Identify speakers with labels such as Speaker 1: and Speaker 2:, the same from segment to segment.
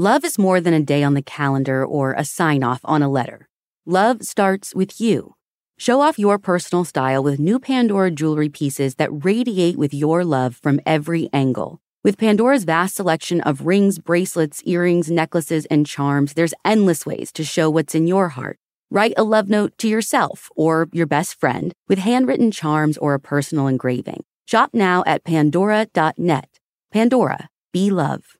Speaker 1: Love is more than a day on the calendar or a sign off on a letter. Love starts with you. Show off your personal style with new Pandora jewelry pieces that radiate with your love from every angle. With Pandora's vast selection of rings, bracelets, earrings, necklaces, and charms, there's endless ways to show what's in your heart. Write a love note to yourself or your best friend with handwritten charms or a personal engraving. Shop now at pandora.net. Pandora, be love.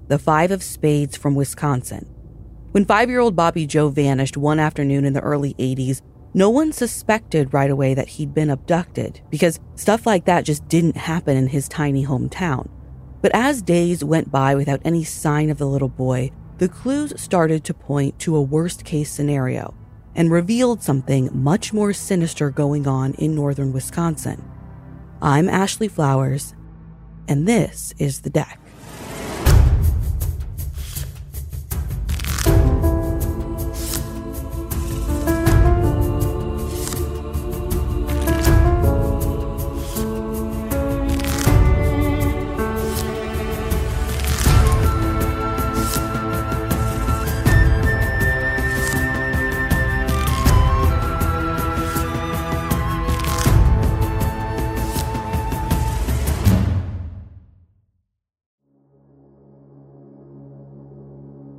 Speaker 1: the five of spades from Wisconsin. When five year old Bobby Joe vanished one afternoon in the early 80s, no one suspected right away that he'd been abducted because stuff like that just didn't happen in his tiny hometown. But as days went by without any sign of the little boy, the clues started to point to a worst case scenario and revealed something much more sinister going on in northern Wisconsin. I'm Ashley Flowers, and this is The Deck.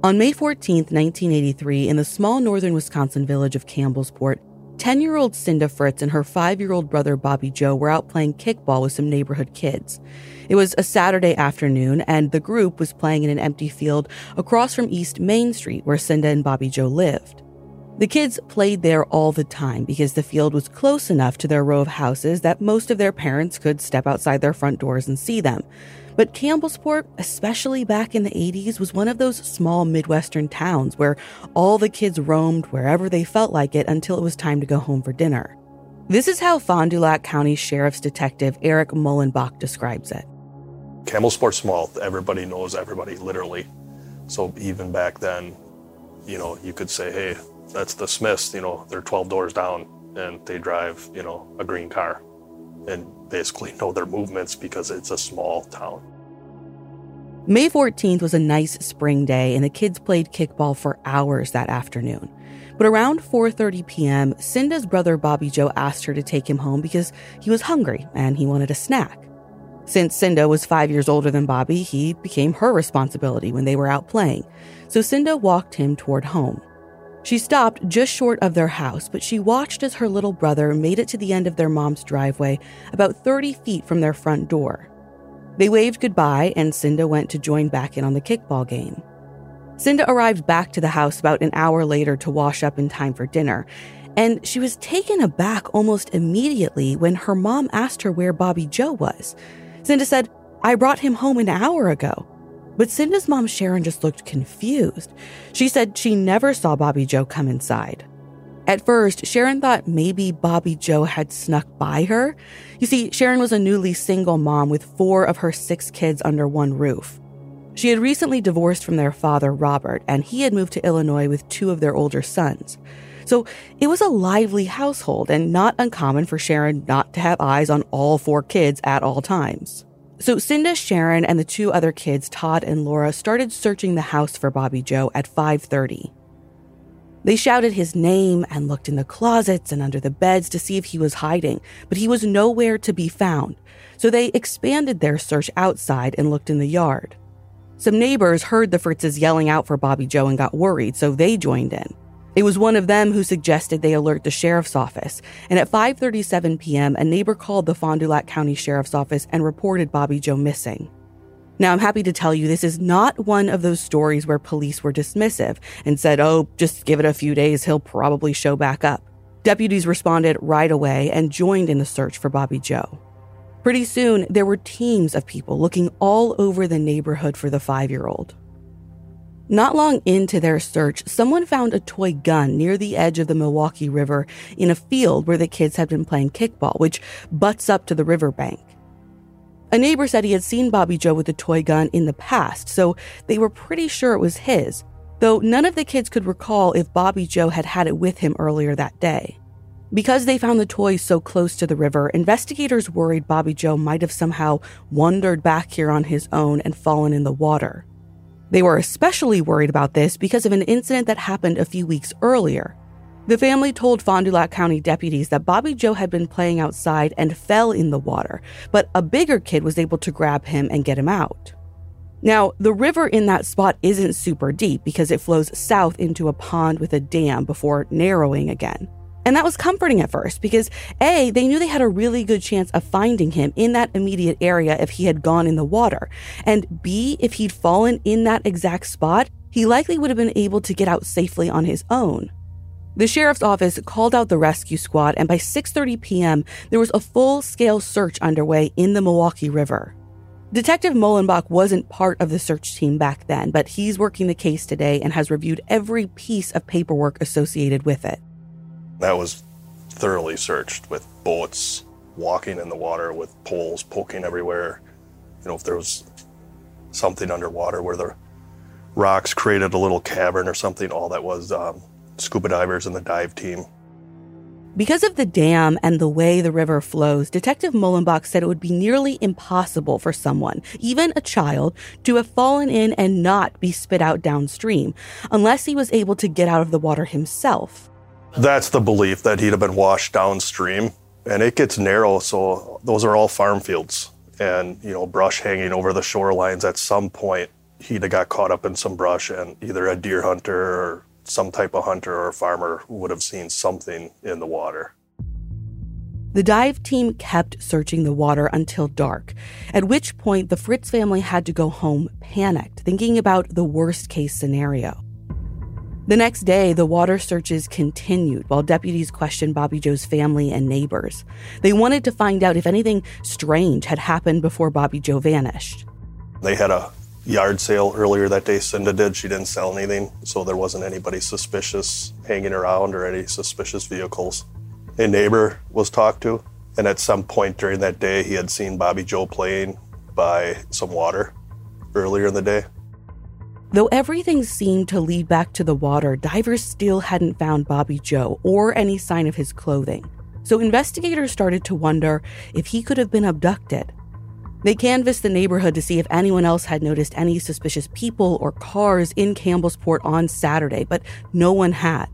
Speaker 1: On May 14, 1983, in the small northern Wisconsin village of Campbellsport, 10 year old Cinda Fritz and her 5 year old brother Bobby Joe were out playing kickball with some neighborhood kids. It was a Saturday afternoon, and the group was playing in an empty field across from East Main Street, where Cinda and Bobby Joe lived. The kids played there all the time because the field was close enough to their row of houses that most of their parents could step outside their front doors and see them. But Campbellsport, especially back in the 80s, was one of those small Midwestern towns where all the kids roamed wherever they felt like it until it was time to go home for dinner. This is how Fond du Lac County Sheriff's Detective Eric Mullenbach describes it.
Speaker 2: Campbellsport's small. Everybody knows everybody, literally. So even back then, you know, you could say, hey, that's the Smiths, you know, they're 12 doors down and they drive, you know, a green car and basically know their movements because it's a small town.
Speaker 1: May 14th was a nice spring day and the kids played kickball for hours that afternoon. But around 4:30 p.m., Cinda's brother Bobby Joe asked her to take him home because he was hungry and he wanted a snack. Since Cinda was 5 years older than Bobby, he became her responsibility when they were out playing. So Cinda walked him toward home. She stopped just short of their house, but she watched as her little brother made it to the end of their mom's driveway, about 30 feet from their front door. They waved goodbye, and Cinda went to join back in on the kickball game. Cinda arrived back to the house about an hour later to wash up in time for dinner, and she was taken aback almost immediately when her mom asked her where Bobby Joe was. Cinda said, I brought him home an hour ago. But Cinda's mom, Sharon, just looked confused. She said she never saw Bobby Joe come inside. At first, Sharon thought maybe Bobby Joe had snuck by her. You see, Sharon was a newly single mom with four of her six kids under one roof. She had recently divorced from their father, Robert, and he had moved to Illinois with two of their older sons. So it was a lively household and not uncommon for Sharon not to have eyes on all four kids at all times. So Cinda, Sharon, and the two other kids, Todd and Laura, started searching the house for Bobby Joe at 5:30. They shouted his name and looked in the closets and under the beds to see if he was hiding, but he was nowhere to be found. So they expanded their search outside and looked in the yard. Some neighbors heard the Fritzes yelling out for Bobby Joe and got worried, so they joined in. It was one of them who suggested they alert the sheriff's office, and at 5:37 p.m., a neighbor called the Fond du Lac County Sheriff's Office and reported Bobby Joe missing. Now, I'm happy to tell you this is not one of those stories where police were dismissive and said, "Oh, just give it a few days, he'll probably show back up." Deputies responded right away and joined in the search for Bobby Joe. Pretty soon, there were teams of people looking all over the neighborhood for the 5-year-old. Not long into their search, someone found a toy gun near the edge of the Milwaukee River in a field where the kids had been playing kickball, which butts up to the riverbank. A neighbor said he had seen Bobby Joe with a toy gun in the past, so they were pretty sure it was his, though none of the kids could recall if Bobby Joe had had it with him earlier that day. Because they found the toy so close to the river, investigators worried Bobby Joe might have somehow wandered back here on his own and fallen in the water. They were especially worried about this because of an incident that happened a few weeks earlier. The family told Fond du Lac County deputies that Bobby Joe had been playing outside and fell in the water, but a bigger kid was able to grab him and get him out. Now, the river in that spot isn't super deep because it flows south into a pond with a dam before narrowing again. And that was comforting at first because A, they knew they had a really good chance of finding him in that immediate area if he had gone in the water. And B, if he'd fallen in that exact spot, he likely would have been able to get out safely on his own. The sheriff's office called out the rescue squad and by 6:30 p.m. there was a full-scale search underway in the Milwaukee River. Detective Mullenbach wasn't part of the search team back then, but he's working the case today and has reviewed every piece of paperwork associated with it.
Speaker 2: That was thoroughly searched with boats walking in the water with poles poking everywhere. You know, if there was something underwater where the rocks created a little cavern or something, all that was um, scuba divers and the dive team.
Speaker 1: Because of the dam and the way the river flows, Detective Mullenbach said it would be nearly impossible for someone, even a child, to have fallen in and not be spit out downstream, unless he was able to get out of the water himself.
Speaker 2: That's the belief that he'd have been washed downstream. And it gets narrow, so those are all farm fields and, you know, brush hanging over the shorelines. At some point, he'd have got caught up in some brush, and either a deer hunter or some type of hunter or farmer would have seen something in the water.
Speaker 1: The dive team kept searching the water until dark, at which point the Fritz family had to go home panicked, thinking about the worst case scenario. The next day, the water searches continued while deputies questioned Bobby Joe's family and neighbors. They wanted to find out if anything strange had happened before Bobby Joe vanished.
Speaker 2: They had a yard sale earlier that day, Cinda did. She didn't sell anything, so there wasn't anybody suspicious hanging around or any suspicious vehicles. A neighbor was talked to, and at some point during that day, he had seen Bobby Joe playing by some water earlier in the day.
Speaker 1: Though everything seemed to lead back to the water, divers still hadn't found Bobby Joe or any sign of his clothing. So investigators started to wonder if he could have been abducted. They canvassed the neighborhood to see if anyone else had noticed any suspicious people or cars in Campbellsport on Saturday, but no one had.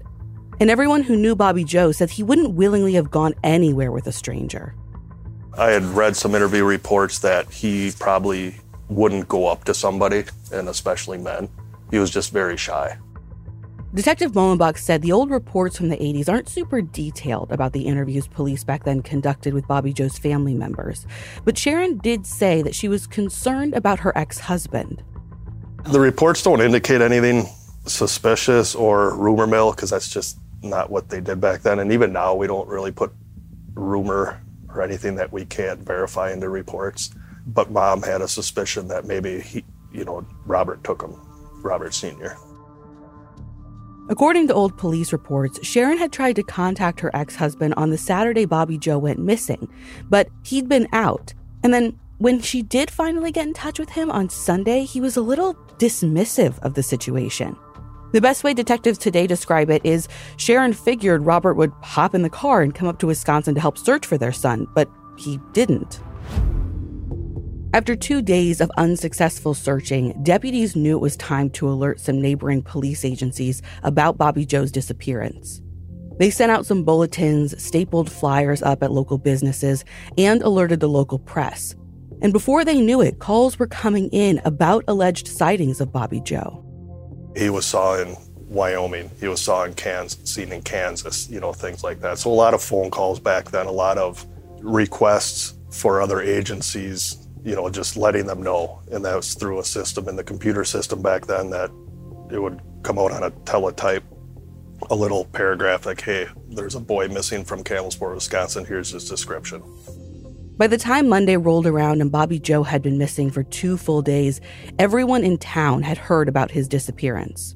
Speaker 1: And everyone who knew Bobby Joe said he wouldn't willingly have gone anywhere with a stranger.
Speaker 2: I had read some interview reports that he probably wouldn't go up to somebody, and especially men. He was just very shy.
Speaker 1: Detective Mullenbach said the old reports from the 80s aren't super detailed about the interviews police back then conducted with Bobby Joe's family members, but Sharon did say that she was concerned about her ex husband.
Speaker 2: The reports don't indicate anything suspicious or rumor mill because that's just not what they did back then. And even now, we don't really put rumor or anything that we can't verify into reports but mom had a suspicion that maybe he, you know, Robert took him, Robert Sr.
Speaker 1: According to old police reports, Sharon had tried to contact her ex husband on the Saturday Bobby Joe went missing, but he'd been out. And then when she did finally get in touch with him on Sunday, he was a little dismissive of the situation. The best way detectives today describe it is Sharon figured Robert would hop in the car and come up to Wisconsin to help search for their son, but he didn't. After two days of unsuccessful searching, deputies knew it was time to alert some neighboring police agencies about Bobby Joe's disappearance. They sent out some bulletins, stapled flyers up at local businesses, and alerted the local press. And before they knew it, calls were coming in about alleged sightings of Bobby Joe.
Speaker 2: He was saw in Wyoming. He was saw in Kansas, seen in Kansas, you know, things like that. So a lot of phone calls back then, a lot of requests for other agencies, you know, just letting them know. And that was through a system in the computer system back then that it would come out on a teletype, a little paragraph like, hey, there's a boy missing from Campbellsport, Wisconsin. Here's his description.
Speaker 1: By the time Monday rolled around and Bobby Joe had been missing for two full days, everyone in town had heard about his disappearance.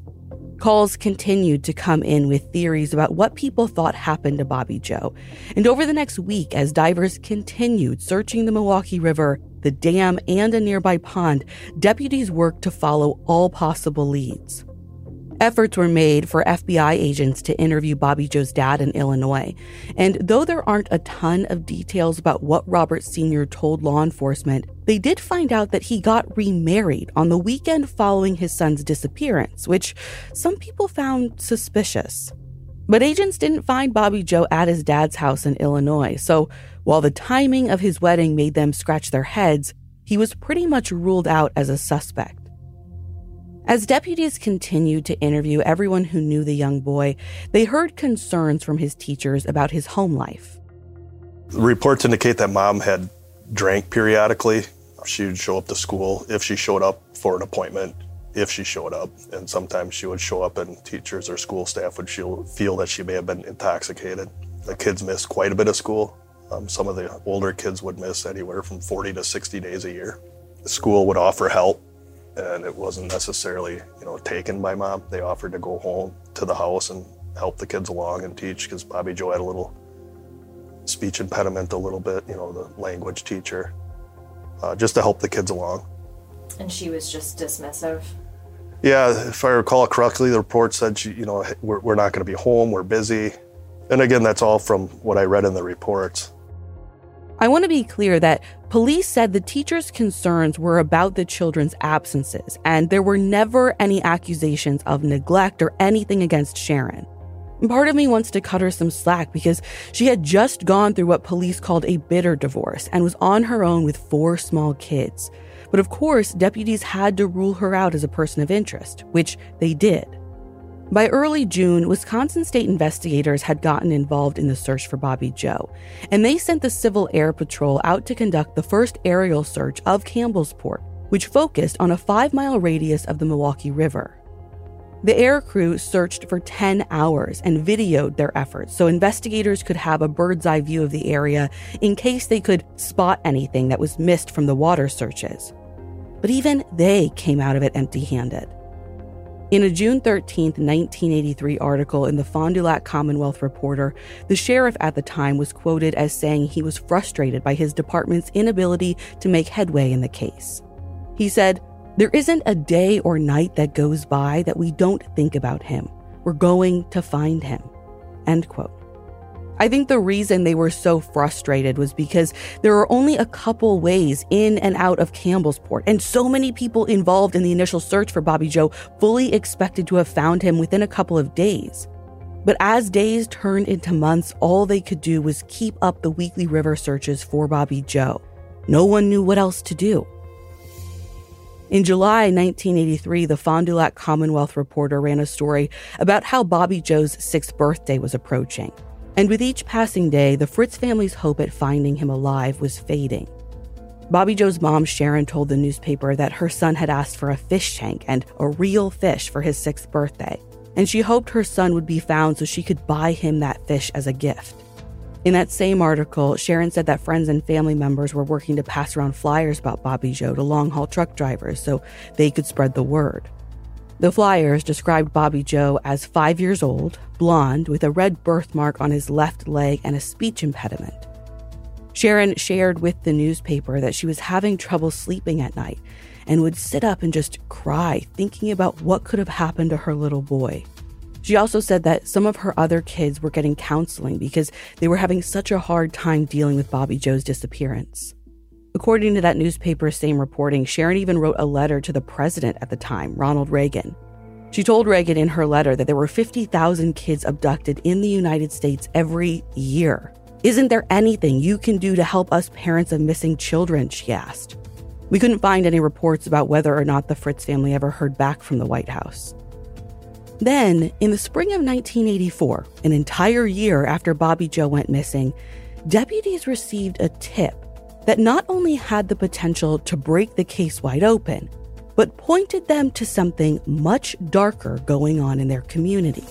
Speaker 1: Calls continued to come in with theories about what people thought happened to Bobby Joe. And over the next week, as divers continued searching the Milwaukee River, the dam, and a nearby pond, deputies worked to follow all possible leads. Efforts were made for FBI agents to interview Bobby Joe's dad in Illinois. And though there aren't a ton of details about what Robert Sr. told law enforcement, they did find out that he got remarried on the weekend following his son's disappearance, which some people found suspicious. But agents didn't find Bobby Joe at his dad's house in Illinois, so while the timing of his wedding made them scratch their heads, he was pretty much ruled out as a suspect. As deputies continued to interview everyone who knew the young boy, they heard concerns from his teachers about his home life.
Speaker 2: Reports indicate that mom had drank periodically. She would show up to school if she showed up for an appointment, if she showed up. And sometimes she would show up and teachers or school staff would feel that she may have been intoxicated. The kids missed quite a bit of school. Um, some of the older kids would miss anywhere from 40 to 60 days a year. The school would offer help and it wasn't necessarily you know taken by mom. They offered to go home to the house and help the kids along and teach because Bobby Joe had a little speech impediment, a little bit, you know, the language teacher, uh, just to help the kids along.
Speaker 3: And she was just dismissive.
Speaker 2: Yeah, if I recall correctly, the report said she, you know, we're, we're not going to be home, we're busy. And again, that's all from what I read in the reports.
Speaker 1: I want to be clear that police said the teacher's concerns were about the children's absences, and there were never any accusations of neglect or anything against Sharon. Part of me wants to cut her some slack because she had just gone through what police called a bitter divorce and was on her own with four small kids. But of course, deputies had to rule her out as a person of interest, which they did. By early June, Wisconsin state investigators had gotten involved in the search for Bobby Joe, and they sent the Civil Air Patrol out to conduct the first aerial search of Campbellsport, which focused on a five mile radius of the Milwaukee River. The air crew searched for 10 hours and videoed their efforts so investigators could have a bird's eye view of the area in case they could spot anything that was missed from the water searches. But even they came out of it empty handed. In a June 13, 1983 article in the Fond du Lac Commonwealth Reporter, the sheriff at the time was quoted as saying he was frustrated by his department's inability to make headway in the case. He said, There isn't a day or night that goes by that we don't think about him. We're going to find him. End quote. I think the reason they were so frustrated was because there are only a couple ways in and out of Campbellsport, and so many people involved in the initial search for Bobby Joe fully expected to have found him within a couple of days. But as days turned into months, all they could do was keep up the weekly river searches for Bobby Joe. No one knew what else to do. In July 1983, the Fond du Lac Commonwealth Reporter ran a story about how Bobby Joe's sixth birthday was approaching. And with each passing day, the Fritz family's hope at finding him alive was fading. Bobby Joe's mom, Sharon, told the newspaper that her son had asked for a fish tank and a real fish for his sixth birthday, and she hoped her son would be found so she could buy him that fish as a gift. In that same article, Sharon said that friends and family members were working to pass around flyers about Bobby Joe to long haul truck drivers so they could spread the word. The flyers described Bobby Joe as five years old, blonde, with a red birthmark on his left leg and a speech impediment. Sharon shared with the newspaper that she was having trouble sleeping at night and would sit up and just cry, thinking about what could have happened to her little boy. She also said that some of her other kids were getting counseling because they were having such a hard time dealing with Bobby Joe's disappearance. According to that newspaper's same reporting, Sharon even wrote a letter to the president at the time, Ronald Reagan. She told Reagan in her letter that there were 50,000 kids abducted in the United States every year. Isn't there anything you can do to help us parents of missing children? She asked. We couldn't find any reports about whether or not the Fritz family ever heard back from the White House. Then, in the spring of 1984, an entire year after Bobby Joe went missing, deputies received a tip that not only had the potential to break the case wide open, but pointed them to something much darker going on in their community.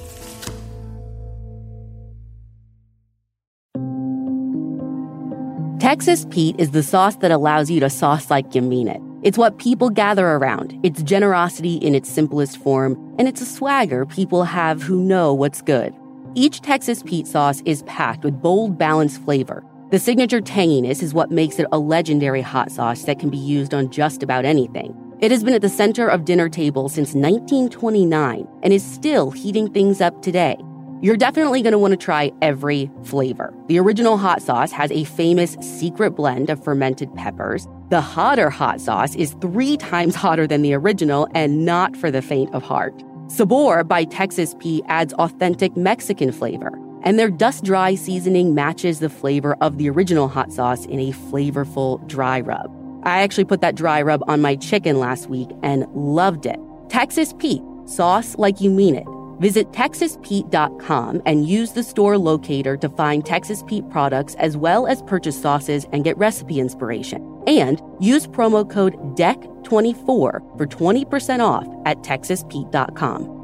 Speaker 4: Texas Pete is the sauce that allows you to sauce like you mean it. It's what people gather around, it's generosity in its simplest form, and it's a swagger people have who know what's good. Each Texas Pete sauce is packed with bold, balanced flavor. The signature tanginess is what makes it a legendary hot sauce that can be used on just about anything. It has been at the center of dinner tables since 1929 and is still heating things up today. You're definitely going to want to try every flavor. The original hot sauce has a famous secret blend of fermented peppers. The hotter hot sauce is three times hotter than the original and not for the faint of heart. Sabor by Texas Pete adds authentic Mexican flavor, and their dust dry seasoning matches the flavor of the original hot sauce in a flavorful dry rub. I actually put that dry rub on my chicken last week and loved it. Texas Pete, sauce like you mean it. Visit TexasPete.com and use the store locator to find Texas Pete products as well as purchase sauces and get recipe inspiration. And use promo code DECK24 for 20% off at TexasPete.com.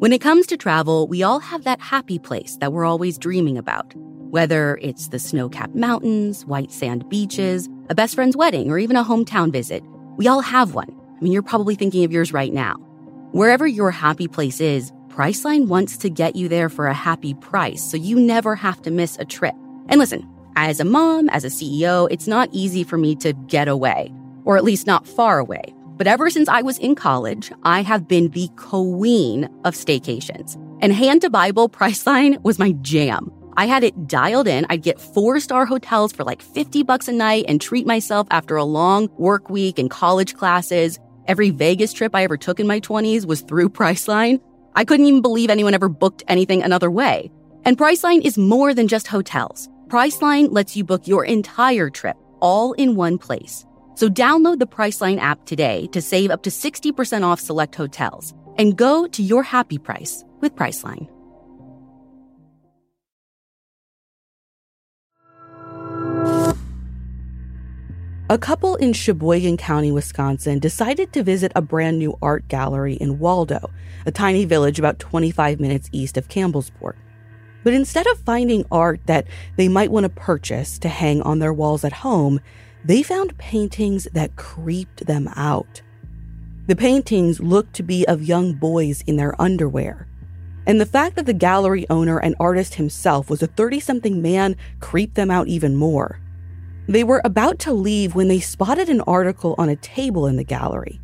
Speaker 4: When it comes to travel, we all have that happy place that we're always dreaming about. Whether it's the snow capped mountains, white sand beaches, a best friend's wedding, or even a hometown visit, we all have one. I mean, you're probably thinking of yours right now. Wherever your happy place is, Priceline wants to get you there for a happy price so you never have to miss a trip. And listen, as a mom, as a CEO, it's not easy for me to get away, or at least not far away. But ever since I was in college, I have been the queen of staycations. And hand to Bible, Priceline was my jam. I had it dialed in. I'd get four star hotels for like 50 bucks a night and treat myself after a long work week and college classes. Every Vegas trip I ever took in my 20s was through Priceline. I couldn't even believe anyone ever booked anything another way. And Priceline is more than just hotels. Priceline lets you book your entire trip all in one place. So download the Priceline app today to save up to 60% off select hotels and go to your happy price with Priceline.
Speaker 1: A couple in Sheboygan County, Wisconsin decided to visit a brand new art gallery in Waldo, a tiny village about 25 minutes east of Campbellsport. But instead of finding art that they might want to purchase to hang on their walls at home, they found paintings that creeped them out. The paintings looked to be of young boys in their underwear. And the fact that the gallery owner and artist himself was a 30 something man creeped them out even more. They were about to leave when they spotted an article on a table in the gallery.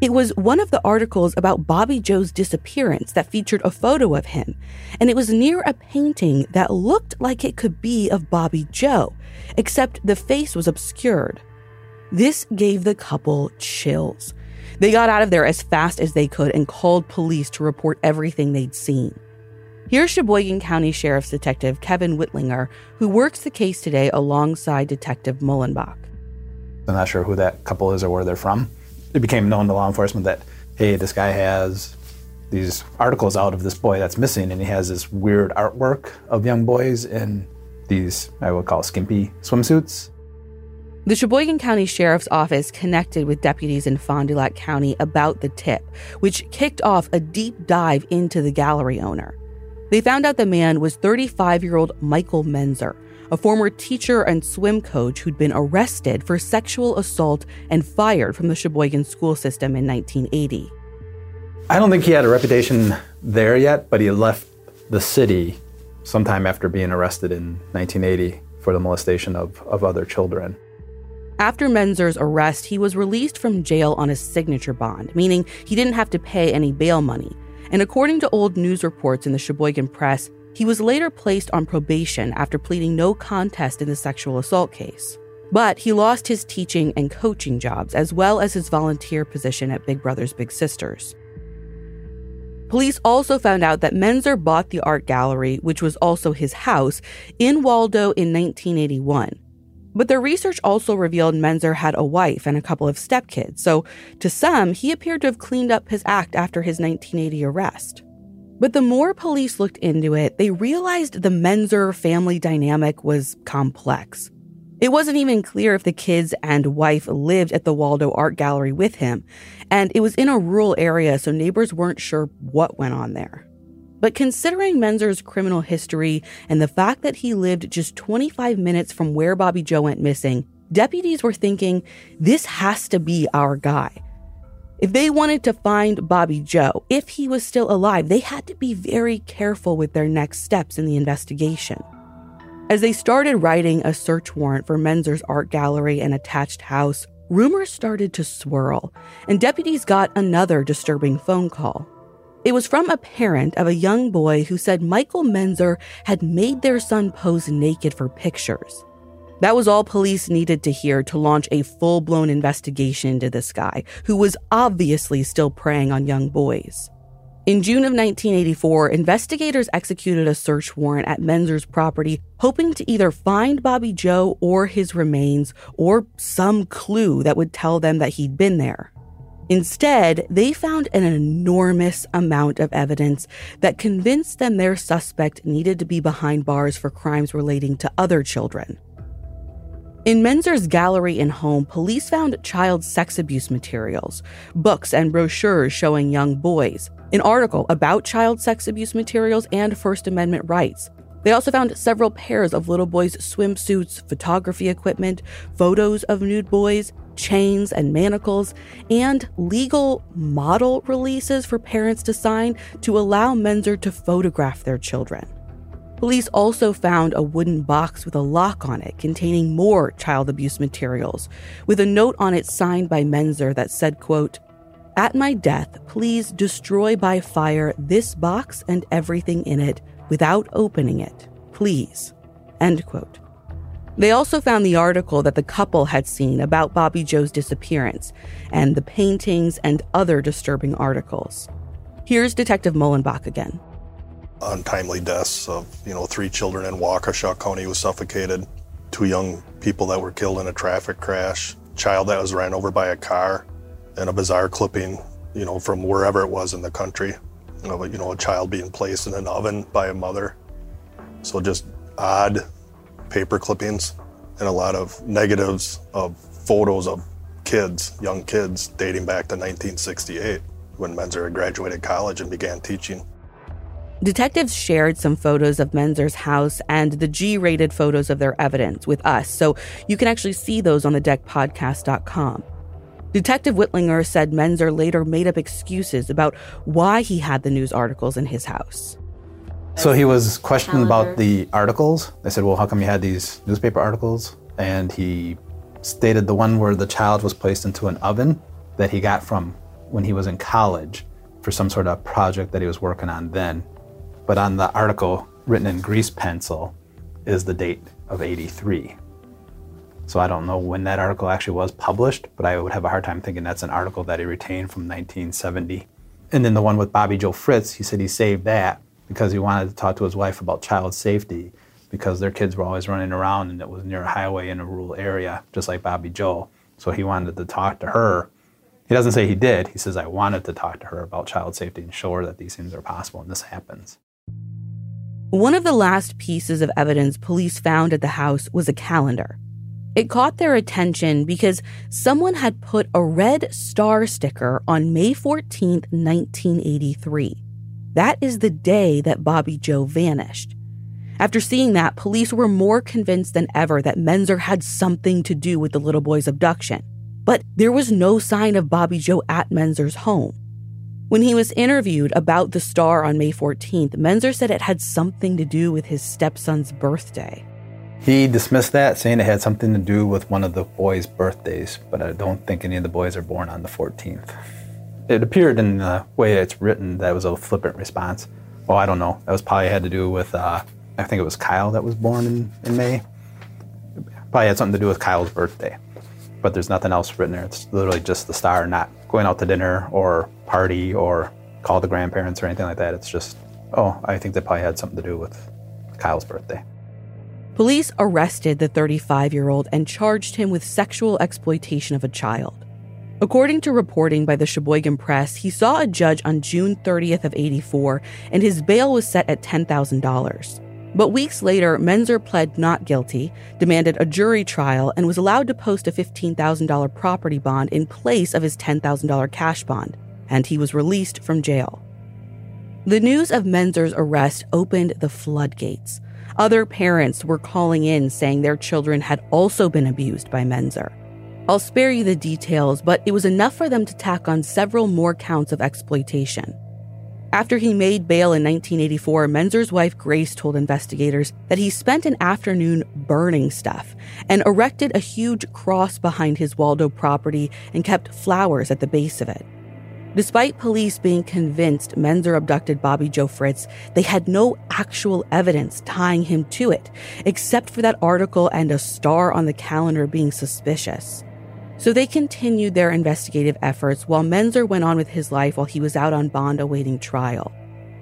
Speaker 1: It was one of the articles about Bobby Joe's disappearance that featured a photo of him, and it was near a painting that looked like it could be of Bobby Joe, except the face was obscured. This gave the couple chills. They got out of there as fast as they could and called police to report everything they'd seen. Here's Sheboygan County Sheriff's Detective Kevin Whitlinger, who works the case today alongside Detective Mullenbach.
Speaker 5: I'm not sure who that couple is or where they're from. It became known to law enforcement that, hey, this guy has these articles out of this boy that's missing, and he has this weird artwork of young boys in these, I would call skimpy swimsuits.
Speaker 1: The Sheboygan County Sheriff's Office connected with deputies in Fond du Lac County about the tip, which kicked off a deep dive into the gallery owner. They found out the man was 35 year old Michael Menzer, a former teacher and swim coach who'd been arrested for sexual assault and fired from the Sheboygan school system in 1980.
Speaker 5: I don't think he had a reputation there yet, but he left the city sometime after being arrested in 1980 for the molestation of, of other children.
Speaker 1: After Menzer's arrest, he was released from jail on a signature bond, meaning he didn't have to pay any bail money and according to old news reports in the Sheboygan Press, he was later placed on probation after pleading no contest in the sexual assault case. But he lost his teaching and coaching jobs, as well as his volunteer position at Big Brothers Big Sisters. Police also found out that Menzer bought the art gallery, which was also his house, in Waldo in 1981. But their research also revealed Menzer had a wife and a couple of stepkids, so to some, he appeared to have cleaned up his act after his 1980 arrest. But the more police looked into it, they realized the Menzer family dynamic was complex. It wasn't even clear if the kids and wife lived at the Waldo Art Gallery with him, and it was in a rural area, so neighbors weren't sure what went on there. But considering Menzer's criminal history and the fact that he lived just 25 minutes from where Bobby Joe went missing, deputies were thinking, this has to be our guy. If they wanted to find Bobby Joe, if he was still alive, they had to be very careful with their next steps in the investigation. As they started writing a search warrant for Menzer's art gallery and attached house, rumors started to swirl, and deputies got another disturbing phone call. It was from a parent of a young boy who said Michael Menzer had made their son pose naked for pictures. That was all police needed to hear to launch a full blown investigation into this guy, who was obviously still preying on young boys. In June of 1984, investigators executed a search warrant at Menzer's property, hoping to either find Bobby Joe or his remains, or some clue that would tell them that he'd been there. Instead, they found an enormous amount of evidence that convinced them their suspect needed to be behind bars for crimes relating to other children. In Menzer's gallery and home, police found child sex abuse materials, books and brochures showing young boys, an article about child sex abuse materials and First Amendment rights. They also found several pairs of little boys' swimsuits, photography equipment, photos of nude boys, chains and manacles, and legal model releases for parents to sign to allow Menzer to photograph their children. Police also found a wooden box with a lock on it containing more child abuse materials, with a note on it signed by Menzer that said, quote, At my death, please destroy by fire this box and everything in it without opening it. Please. End quote. They also found the article that the couple had seen about Bobby Joe's disappearance and the paintings and other disturbing articles. Here's Detective Mullenbach again.
Speaker 2: Untimely deaths of, you know, three children in Waukesha County was suffocated, two young people that were killed in a traffic crash, child that was ran over by a car, and a bizarre clipping, you know, from wherever it was in the country of, you know, a child being placed in an oven by a mother. So just odd paper clippings and a lot of negatives of photos of kids, young kids, dating back to 1968 when Menzer graduated college and began teaching.
Speaker 1: Detectives shared some photos of Menzer's house and the G rated photos of their evidence with us, so you can actually see those on the deckpodcast.com. Detective Whitlinger said Menzer later made up excuses about why he had the news articles in his house.
Speaker 5: So he was questioned about the articles. They said, Well, how come you had these newspaper articles? And he stated the one where the child was placed into an oven that he got from when he was in college for some sort of project that he was working on then. But on the article written in grease pencil is the date of 83. So I don't know when that article actually was published, but I would have a hard time thinking that's an article that he retained from 1970. And then the one with Bobby Joe Fritz, he said he saved that because he wanted to talk to his wife about child safety because their kids were always running around and it was near a highway in a rural area, just like Bobby Joe. So he wanted to talk to her. He doesn't say he did. He says, I wanted to talk to her about child safety and show her that these things are possible and this happens.
Speaker 1: One of the last pieces of evidence police found at the house was a calendar. It caught their attention because someone had put a red star sticker on May 14, 1983. That is the day that Bobby Joe vanished. After seeing that, police were more convinced than ever that Menzer had something to do with the little boy's abduction. But there was no sign of Bobby Joe at Menzer's home. When he was interviewed about the star on May 14th, Menzer said it had something to do with his stepson's birthday.
Speaker 5: He dismissed that, saying it had something to do with one of the boys' birthdays, but I don't think any of the boys are born on the 14th. It appeared in the way it's written that it was a flippant response. Oh, I don't know. That was probably had to do with, uh, I think it was Kyle that was born in, in May. Probably had something to do with Kyle's birthday. But there's nothing else written there. It's literally just the star, not going out to dinner or party or call the grandparents or anything like that. It's just, oh, I think that probably had something to do with Kyle's birthday.
Speaker 1: Police arrested the 35 year old and charged him with sexual exploitation of a child. According to reporting by the Sheboygan Press, he saw a judge on June 30th of 84 and his bail was set at $10,000. But weeks later, Menzer pled not guilty, demanded a jury trial, and was allowed to post a $15,000 property bond in place of his $10,000 cash bond, and he was released from jail. The news of Menzer's arrest opened the floodgates. Other parents were calling in saying their children had also been abused by Menzer. I'll spare you the details, but it was enough for them to tack on several more counts of exploitation. After he made bail in 1984, Menzer's wife Grace told investigators that he spent an afternoon burning stuff and erected a huge cross behind his Waldo property and kept flowers at the base of it. Despite police being convinced Menzer abducted Bobby Joe Fritz, they had no actual evidence tying him to it, except for that article and a star on the calendar being suspicious. So they continued their investigative efforts while Menzer went on with his life while he was out on bond awaiting trial.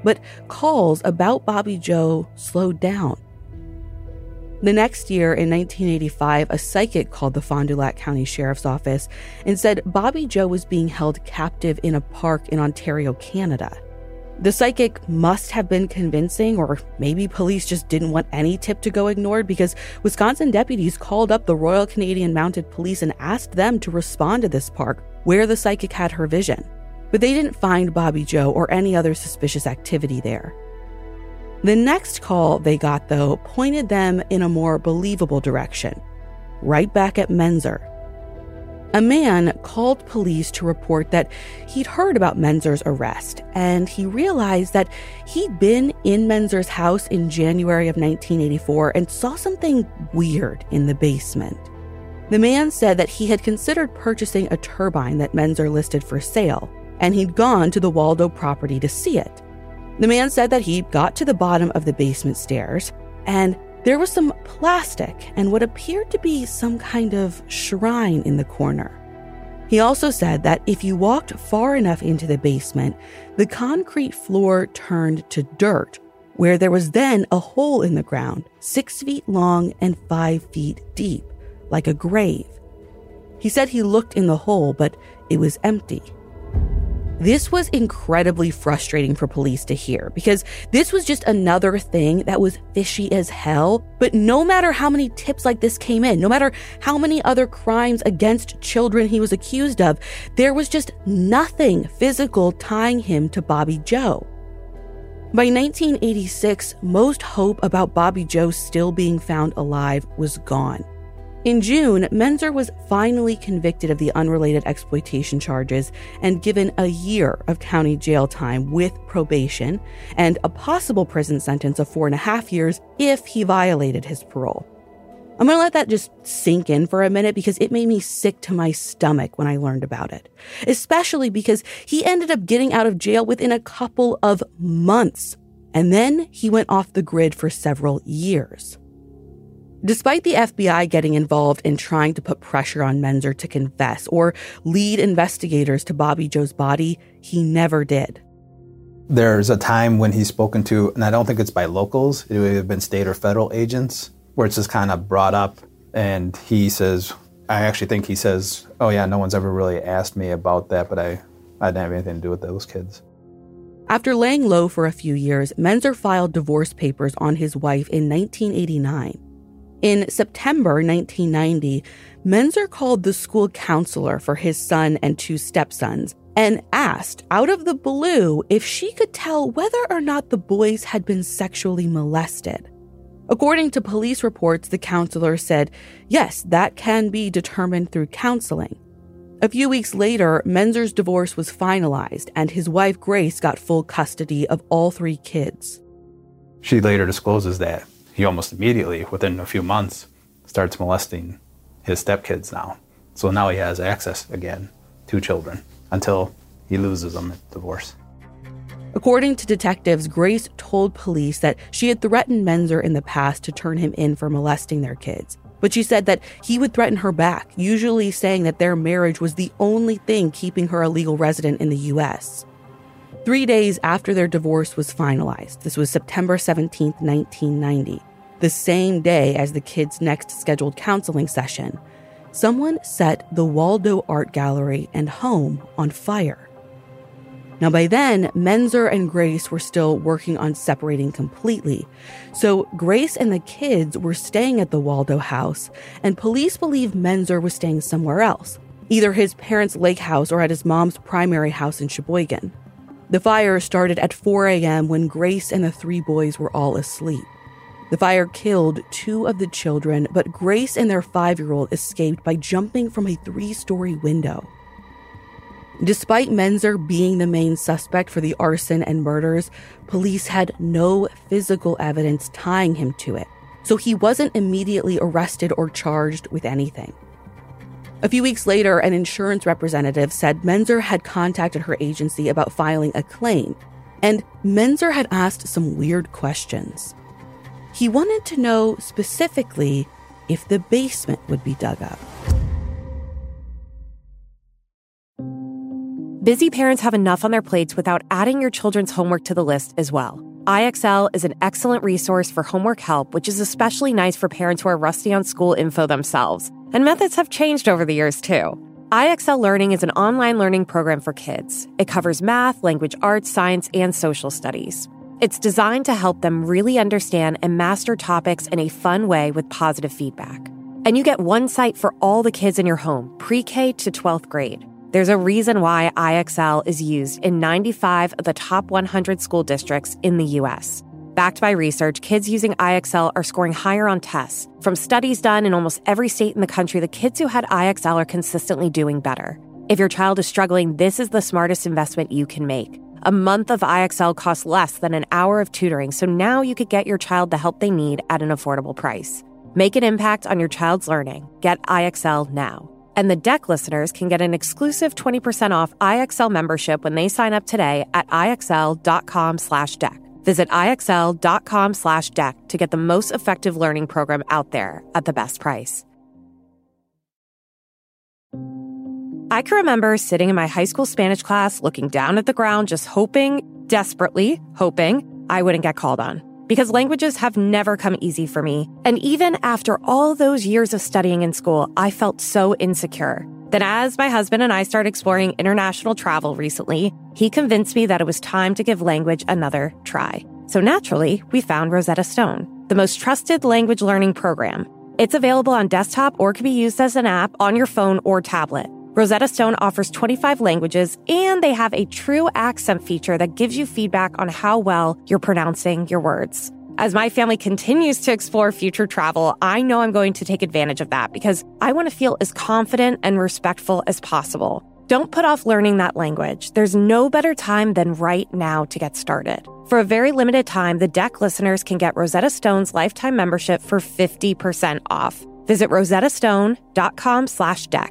Speaker 1: But calls about Bobby Joe slowed down. The next year, in 1985, a psychic called the Fond du Lac County Sheriff's Office and said Bobby Joe was being held captive in a park in Ontario, Canada. The psychic must have been convincing, or maybe police just didn't want any tip to go ignored because Wisconsin deputies called up the Royal Canadian Mounted Police and asked them to respond to this park where the psychic had her vision. But they didn't find Bobby Joe or any other suspicious activity there. The next call they got, though, pointed them in a more believable direction right back at Menzer. A man called police to report that he'd heard about Menzer's arrest, and he realized that he'd been in Menzer's house in January of 1984 and saw something weird in the basement. The man said that he had considered purchasing a turbine that Menzer listed for sale, and he'd gone to the Waldo property to see it. The man said that he got to the bottom of the basement stairs, and there was some plastic and what appeared to be some kind of shrine in the corner. He also said that if you walked far enough into the basement, the concrete floor turned to dirt, where there was then a hole in the ground, six feet long and five feet deep, like a grave. He said he looked in the hole, but it was empty. This was incredibly frustrating for police to hear because this was just another thing that was fishy as hell. But no matter how many tips like this came in, no matter how many other crimes against children he was accused of, there was just nothing physical tying him to Bobby Joe. By 1986, most hope about Bobby Joe still being found alive was gone. In June, Menzer was finally convicted of the unrelated exploitation charges and given a year of county jail time with probation and a possible prison sentence of four and a half years if he violated his parole. I'm going to let that just sink in for a minute because it made me sick to my stomach when I learned about it, especially because he ended up getting out of jail within a couple of months. And then he went off the grid for several years. Despite the FBI getting involved in trying to put pressure on Menzer to confess or lead investigators to Bobby Joe's body, he never did.
Speaker 5: There's a time when he's spoken to, and I don't think it's by locals, it would have been state or federal agents, where it's just kind of brought up. And he says, I actually think he says, Oh, yeah, no one's ever really asked me about that, but I, I didn't have anything to do with those kids.
Speaker 1: After laying low for a few years, Menzer filed divorce papers on his wife in 1989. In September 1990, Menzer called the school counselor for his son and two stepsons and asked, out of the blue, if she could tell whether or not the boys had been sexually molested. According to police reports, the counselor said, yes, that can be determined through counseling. A few weeks later, Menzer's divorce was finalized, and his wife Grace got full custody of all three kids.
Speaker 5: She later discloses that he almost immediately, within a few months, starts molesting his stepkids now. So now he has access again to children until he loses them at divorce.
Speaker 1: According to detectives, Grace told police that she had threatened Menzer in the past to turn him in for molesting their kids. But she said that he would threaten her back, usually saying that their marriage was the only thing keeping her a legal resident in the U.S. Three days after their divorce was finalized, this was September 17, 1990, the same day as the kids' next scheduled counseling session, someone set the Waldo Art Gallery and home on fire. Now, by then, Menzer and Grace were still working on separating completely. So, Grace and the kids were staying at the Waldo house, and police believe Menzer was staying somewhere else, either his parents' lake house or at his mom's primary house in Sheboygan. The fire started at 4 a.m. when Grace and the three boys were all asleep. The fire killed two of the children, but Grace and their five year old escaped by jumping from a three story window. Despite Menzer being the main suspect for the arson and murders, police had no physical evidence tying him to it, so he wasn't immediately arrested or charged with anything. A few weeks later, an insurance representative said Menzer had contacted her agency about filing a claim, and Menzer had asked some weird questions. He wanted to know specifically if the basement would be dug up.
Speaker 6: Busy parents have enough on their plates without adding your children's homework to the list as well. IXL is an excellent resource for homework help, which is especially nice for parents who are rusty on school info themselves. And methods have changed over the years, too. IXL Learning is an online learning program for kids. It covers math, language arts, science, and social studies. It's designed to help them really understand and master topics in a fun way with positive feedback. And you get one site for all the kids in your home, pre K to 12th grade. There's a reason why IXL is used in 95 of the top 100 school districts in the US. Backed by research, kids using IXL are scoring higher on tests. From studies done in almost every state in the country, the kids who had IXL are consistently doing better. If your child is struggling, this is the smartest investment you can make. A month of IXL costs less than an hour of tutoring, so now you could get your child the help they need at an affordable price. Make an impact on your child's learning. Get IXL now. And the deck listeners can get an exclusive 20% off IXL membership when they sign up today at IXL.com slash. Visit IXL.com slash to get the most effective learning program out there at the best price. I can remember sitting in my high school Spanish class looking down at the ground, just hoping, desperately hoping, I wouldn't get called on because languages have never come easy for me. And even after all those years of studying in school, I felt so insecure. Then, as my husband and I started exploring international travel recently, he convinced me that it was time to give language another try. So naturally, we found Rosetta Stone, the most trusted language learning program. It's available on desktop or can be used as an app on your phone or tablet. Rosetta Stone offers 25 languages and they have a true accent feature that gives you feedback on how well you're pronouncing your words. As my family continues to explore future travel, I know I'm going to take advantage of that because I want to feel as confident and respectful as possible. Don't put off learning that language. There's no better time than right now to get started. For a very limited time, the deck listeners can get Rosetta Stone's lifetime membership for 50% off. Visit rosettastone.com slash deck.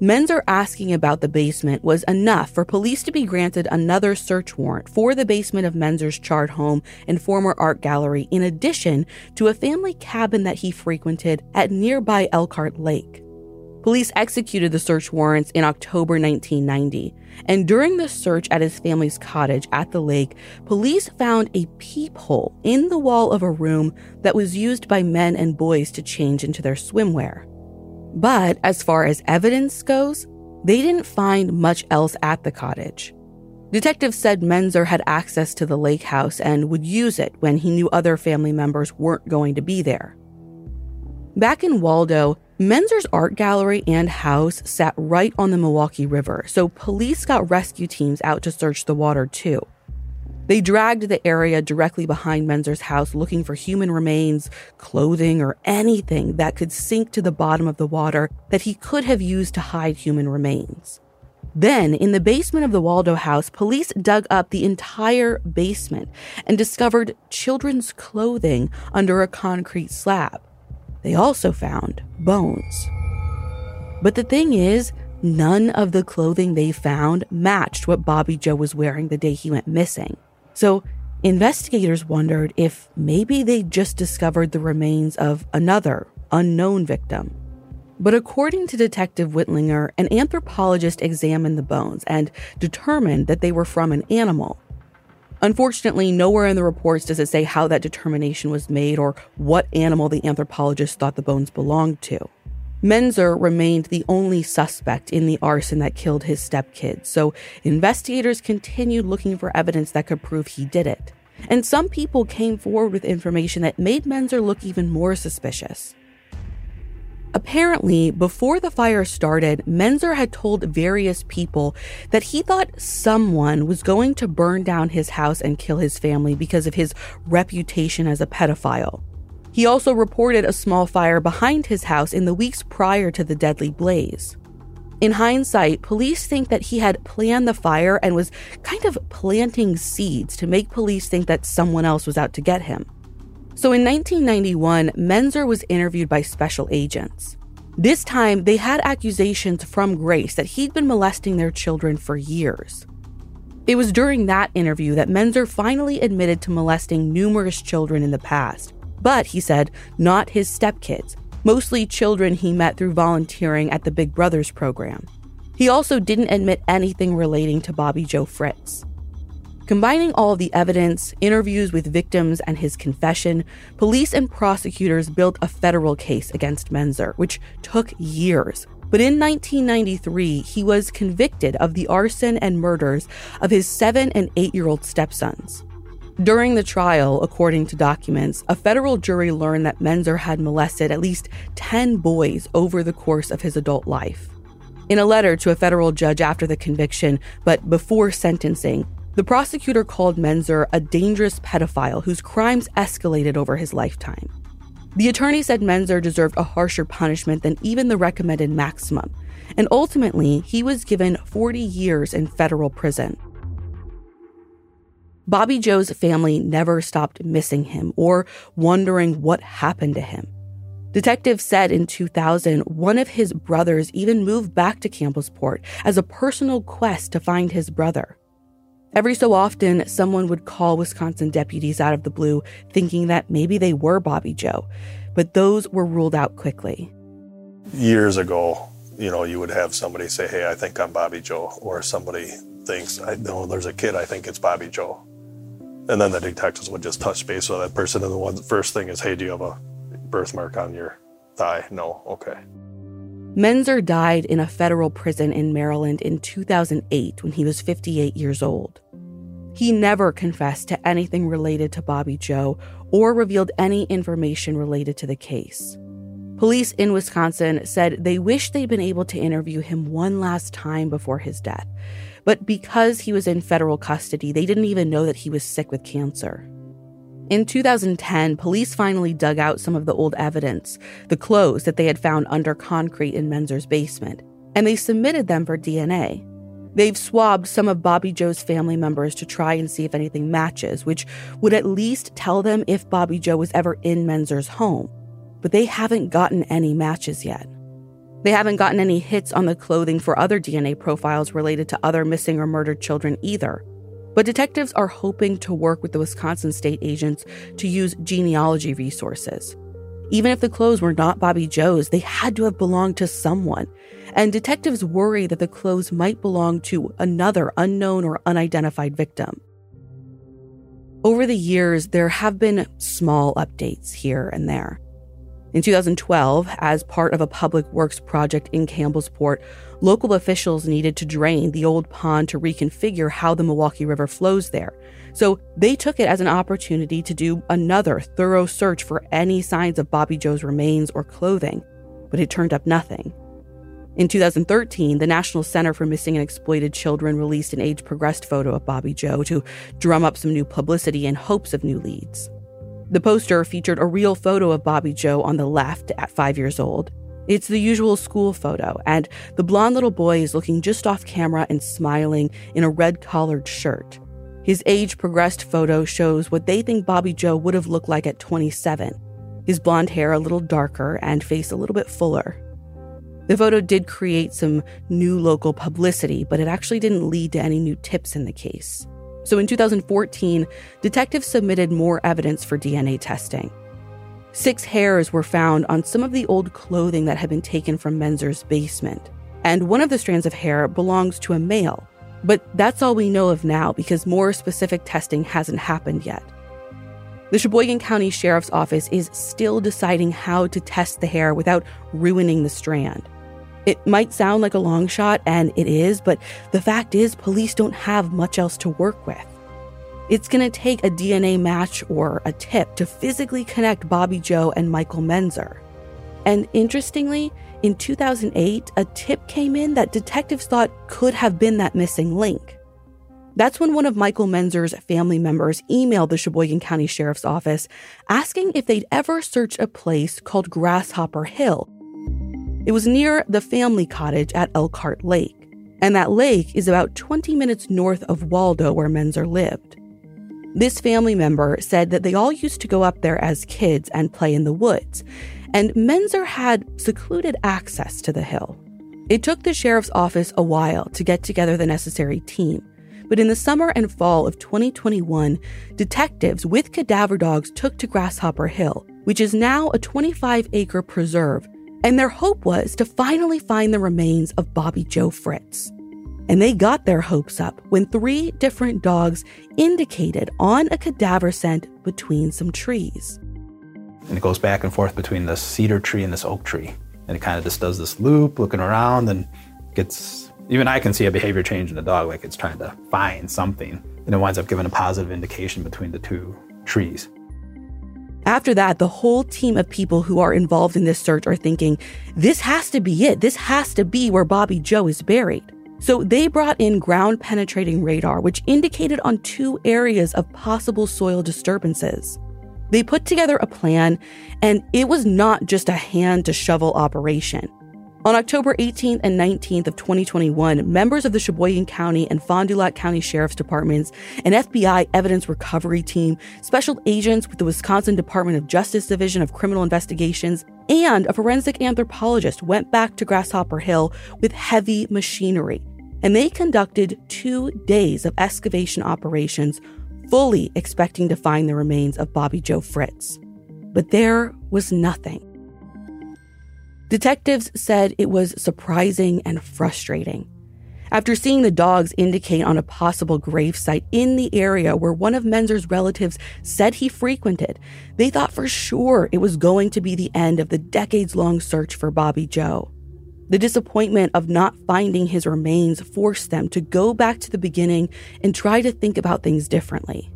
Speaker 1: Menzer asking about the basement was enough for police to be granted another search warrant for the basement of Menzer's charred home and former art gallery, in addition to a family cabin that he frequented at nearby Elkhart Lake. Police executed the search warrants in October 1990, and during the search at his family's cottage at the lake, police found a peephole in the wall of a room that was used by men and boys to change into their swimwear. But as far as evidence goes, they didn't find much else at the cottage. Detectives said Menzer had access to the lake house and would use it when he knew other family members weren't going to be there. Back in Waldo, Menzer's art gallery and house sat right on the Milwaukee River, so police got rescue teams out to search the water too. They dragged the area directly behind Menzer's house looking for human remains, clothing, or anything that could sink to the bottom of the water that he could have used to hide human remains. Then, in the basement of the Waldo house, police dug up the entire basement and discovered children's clothing under a concrete slab. They also found bones. But the thing is, none of the clothing they found matched what Bobby Joe was wearing the day he went missing. So investigators wondered if maybe they just discovered the remains of another unknown victim. But according to Detective Whitlinger, an anthropologist examined the bones and determined that they were from an animal. Unfortunately, nowhere in the reports does it say how that determination was made or what animal the anthropologist thought the bones belonged to. Menzer remained the only suspect in the arson that killed his stepkids, so investigators continued looking for evidence that could prove he did it. And some people came forward with information that made Menzer look even more suspicious. Apparently, before the fire started, Menzer had told various people that he thought someone was going to burn down his house and kill his family because of his reputation as a pedophile. He also reported a small fire behind his house in the weeks prior to the deadly blaze. In hindsight, police think that he had planned the fire and was kind of planting seeds to make police think that someone else was out to get him. So in 1991, Menzer was interviewed by special agents. This time, they had accusations from Grace that he'd been molesting their children for years. It was during that interview that Menzer finally admitted to molesting numerous children in the past. But, he said, not his stepkids, mostly children he met through volunteering at the Big Brothers program. He also didn't admit anything relating to Bobby Joe Fritz. Combining all the evidence, interviews with victims, and his confession, police and prosecutors built a federal case against Menzer, which took years. But in 1993, he was convicted of the arson and murders of his seven and eight year old stepsons. During the trial, according to documents, a federal jury learned that Menzer had molested at least 10 boys over the course of his adult life. In a letter to a federal judge after the conviction, but before sentencing, the prosecutor called Menzer a dangerous pedophile whose crimes escalated over his lifetime. The attorney said Menzer deserved a harsher punishment than even the recommended maximum, and ultimately, he was given 40 years in federal prison. Bobby Joe's family never stopped missing him or wondering what happened to him. Detectives said in 2000 one of his brothers even moved back to Campbellsport as a personal quest to find his brother. Every so often, someone would call Wisconsin deputies out of the blue, thinking that maybe they were Bobby Joe, but those were ruled out quickly.
Speaker 2: Years ago, you know, you would have somebody say, Hey, I think I'm Bobby Joe, or somebody thinks, I know there's a kid, I think it's Bobby Joe. And then the detectives would just touch base with that person, and the one first thing is, Hey, do you have a birthmark on your thigh? No, okay.
Speaker 1: Menzer died in a federal prison in Maryland in 2008 when he was 58 years old. He never confessed to anything related to Bobby Joe or revealed any information related to the case. Police in Wisconsin said they wish they'd been able to interview him one last time before his death, but because he was in federal custody, they didn't even know that he was sick with cancer. In 2010, police finally dug out some of the old evidence, the clothes that they had found under concrete in Menzer's basement, and they submitted them for DNA. They've swabbed some of Bobby Joe's family members to try and see if anything matches, which would at least tell them if Bobby Joe was ever in Menzer's home. But they haven't gotten any matches yet. They haven't gotten any hits on the clothing for other DNA profiles related to other missing or murdered children either. But detectives are hoping to work with the Wisconsin state agents to use genealogy resources. Even if the clothes were not Bobby Joe's, they had to have belonged to someone. And detectives worry that the clothes might belong to another unknown or unidentified victim. Over the years, there have been small updates here and there. In 2012, as part of a public works project in Campbellsport, local officials needed to drain the old pond to reconfigure how the Milwaukee River flows there. So they took it as an opportunity to do another thorough search for any signs of Bobby Joe's remains or clothing, but it turned up nothing. In 2013, the National Center for Missing and Exploited Children released an age progressed photo of Bobby Joe to drum up some new publicity in hopes of new leads. The poster featured a real photo of Bobby Joe on the left at five years old. It's the usual school photo, and the blond little boy is looking just off camera and smiling in a red collared shirt. His age progressed photo shows what they think Bobby Joe would have looked like at 27 his blonde hair a little darker and face a little bit fuller. The photo did create some new local publicity, but it actually didn't lead to any new tips in the case. So in 2014, detectives submitted more evidence for DNA testing. Six hairs were found on some of the old clothing that had been taken from Menzer's basement, and one of the strands of hair belongs to a male. But that's all we know of now because more specific testing hasn't happened yet. The Sheboygan County Sheriff's Office is still deciding how to test the hair without ruining the strand. It might sound like a long shot, and it is, but the fact is, police don't have much else to work with. It's going to take a DNA match or a tip to physically connect Bobby Joe and Michael Menzer. And interestingly, in 2008, a tip came in that detectives thought could have been that missing link. That's when one of Michael Menzer's family members emailed the Sheboygan County Sheriff's Office asking if they'd ever searched a place called Grasshopper Hill it was near the family cottage at Elkhart Lake, and that lake is about 20 minutes north of Waldo, where Menzer lived. This family member said that they all used to go up there as kids and play in the woods, and Menzer had secluded access to the hill. It took the sheriff's office a while to get together the necessary team, but in the summer and fall of 2021, detectives with cadaver dogs took to Grasshopper Hill, which is now a 25 acre preserve and their hope was to finally find the remains of Bobby Joe Fritz. And they got their hopes up when three different dogs indicated on a cadaver scent between some trees.
Speaker 5: And it goes back and forth between this cedar tree and this oak tree. And it kind of just does this loop, looking around, and gets even I can see a behavior change in the dog, like it's trying to find something. And it winds up giving a positive indication between the two trees.
Speaker 1: After that, the whole team of people who are involved in this search are thinking, this has to be it. This has to be where Bobby Joe is buried. So they brought in ground penetrating radar, which indicated on two areas of possible soil disturbances. They put together a plan, and it was not just a hand to shovel operation. On October 18th and 19th of 2021, members of the Sheboygan County and Fond du Lac County Sheriff's Departments, an FBI evidence recovery team, special agents with the Wisconsin Department of Justice Division of Criminal Investigations, and a forensic anthropologist went back to Grasshopper Hill with heavy machinery. And they conducted two days of excavation operations, fully expecting to find the remains of Bobby Joe Fritz. But there was nothing. Detectives said it was surprising and frustrating. After seeing the dogs indicate on a possible gravesite in the area where one of Menzer's relatives said he frequented, they thought for sure it was going to be the end of the decades long search for Bobby Joe. The disappointment of not finding his remains forced them to go back to the beginning and try to think about things differently.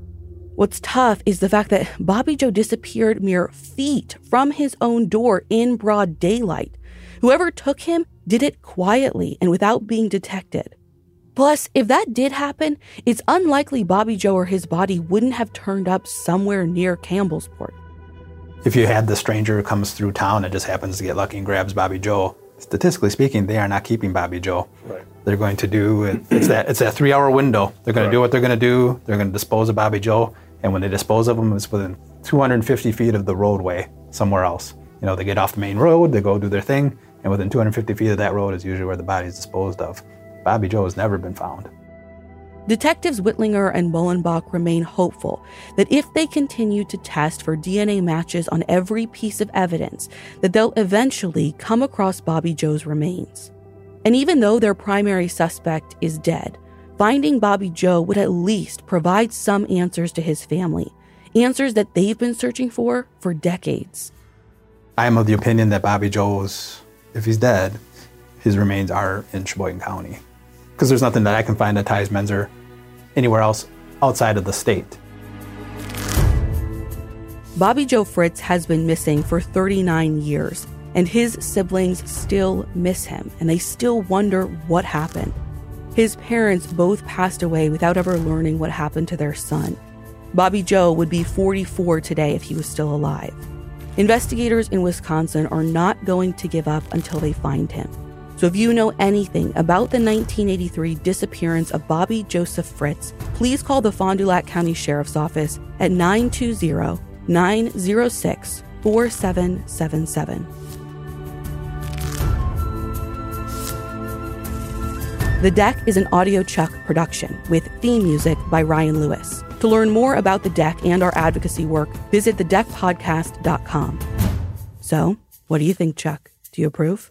Speaker 1: What's tough is the fact that Bobby Joe disappeared mere feet from his own door in broad daylight. Whoever took him did it quietly and without being detected. Plus, if that did happen, it's unlikely Bobby Joe or his body wouldn't have turned up somewhere near Campbellsport.
Speaker 5: If you had the stranger who comes through town and just happens to get lucky and grabs Bobby Joe, statistically speaking, they are not keeping Bobby Joe.
Speaker 2: Right.
Speaker 5: They're going to do it's that it's that three hour window. They're going to do what they're going to do. They're going to dispose of Bobby Joe, and when they dispose of them, it's within 250 feet of the roadway somewhere else. You know, they get off the main road, they go do their thing, and within 250 feet of that road is usually where the body is disposed of. Bobby Joe has never been found.
Speaker 1: Detectives Whitlinger and Mullenbach remain hopeful that if they continue to test for DNA matches on every piece of evidence, that they'll eventually come across Bobby Joe's remains. And even though their primary suspect is dead, finding Bobby Joe would at least provide some answers to his family, answers that they've been searching for for decades.
Speaker 5: I am of the opinion that Bobby Joe's, if he's dead, his remains are in Sheboygan County. Because there's nothing that I can find that ties Menzer anywhere else outside of the state.
Speaker 1: Bobby Joe Fritz has been missing for 39 years, and his siblings still miss him, and they still wonder what happened. His parents both passed away without ever learning what happened to their son. Bobby Joe would be 44 today if he was still alive. Investigators in Wisconsin are not going to give up until they find him. So if you know anything about the 1983 disappearance of Bobby Joseph Fritz, please call the Fond du Lac County Sheriff's Office at 920 906 4777. The Deck is an Audio Chuck production with theme music by Ryan Lewis. To learn more about The Deck and our advocacy work, visit thedeckpodcast.com. So, what do you think, Chuck? Do you approve?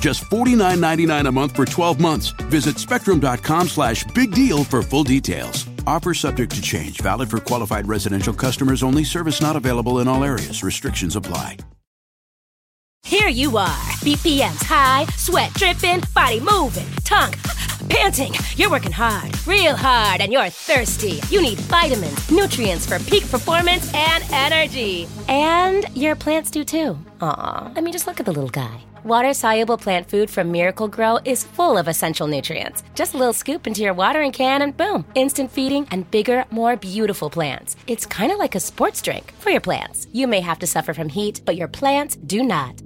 Speaker 7: Just $49.99 a month for 12 months. Visit spectrum.com slash big deal for full details. Offer subject to change, valid for qualified residential customers only, service not available in all areas. Restrictions apply.
Speaker 8: Here you are, BPM's high, sweat dripping, body moving, tongue panting. You're working hard, real hard, and you're thirsty. You need vitamins, nutrients for peak performance and energy. And your plants do too. Aw, I mean, just look at the little guy. Water soluble plant food from Miracle-Gro is full of essential nutrients. Just a little scoop into your watering can, and boom, instant feeding and bigger, more beautiful plants. It's kind of like a sports drink for your plants. You may have to suffer from heat, but your plants do not.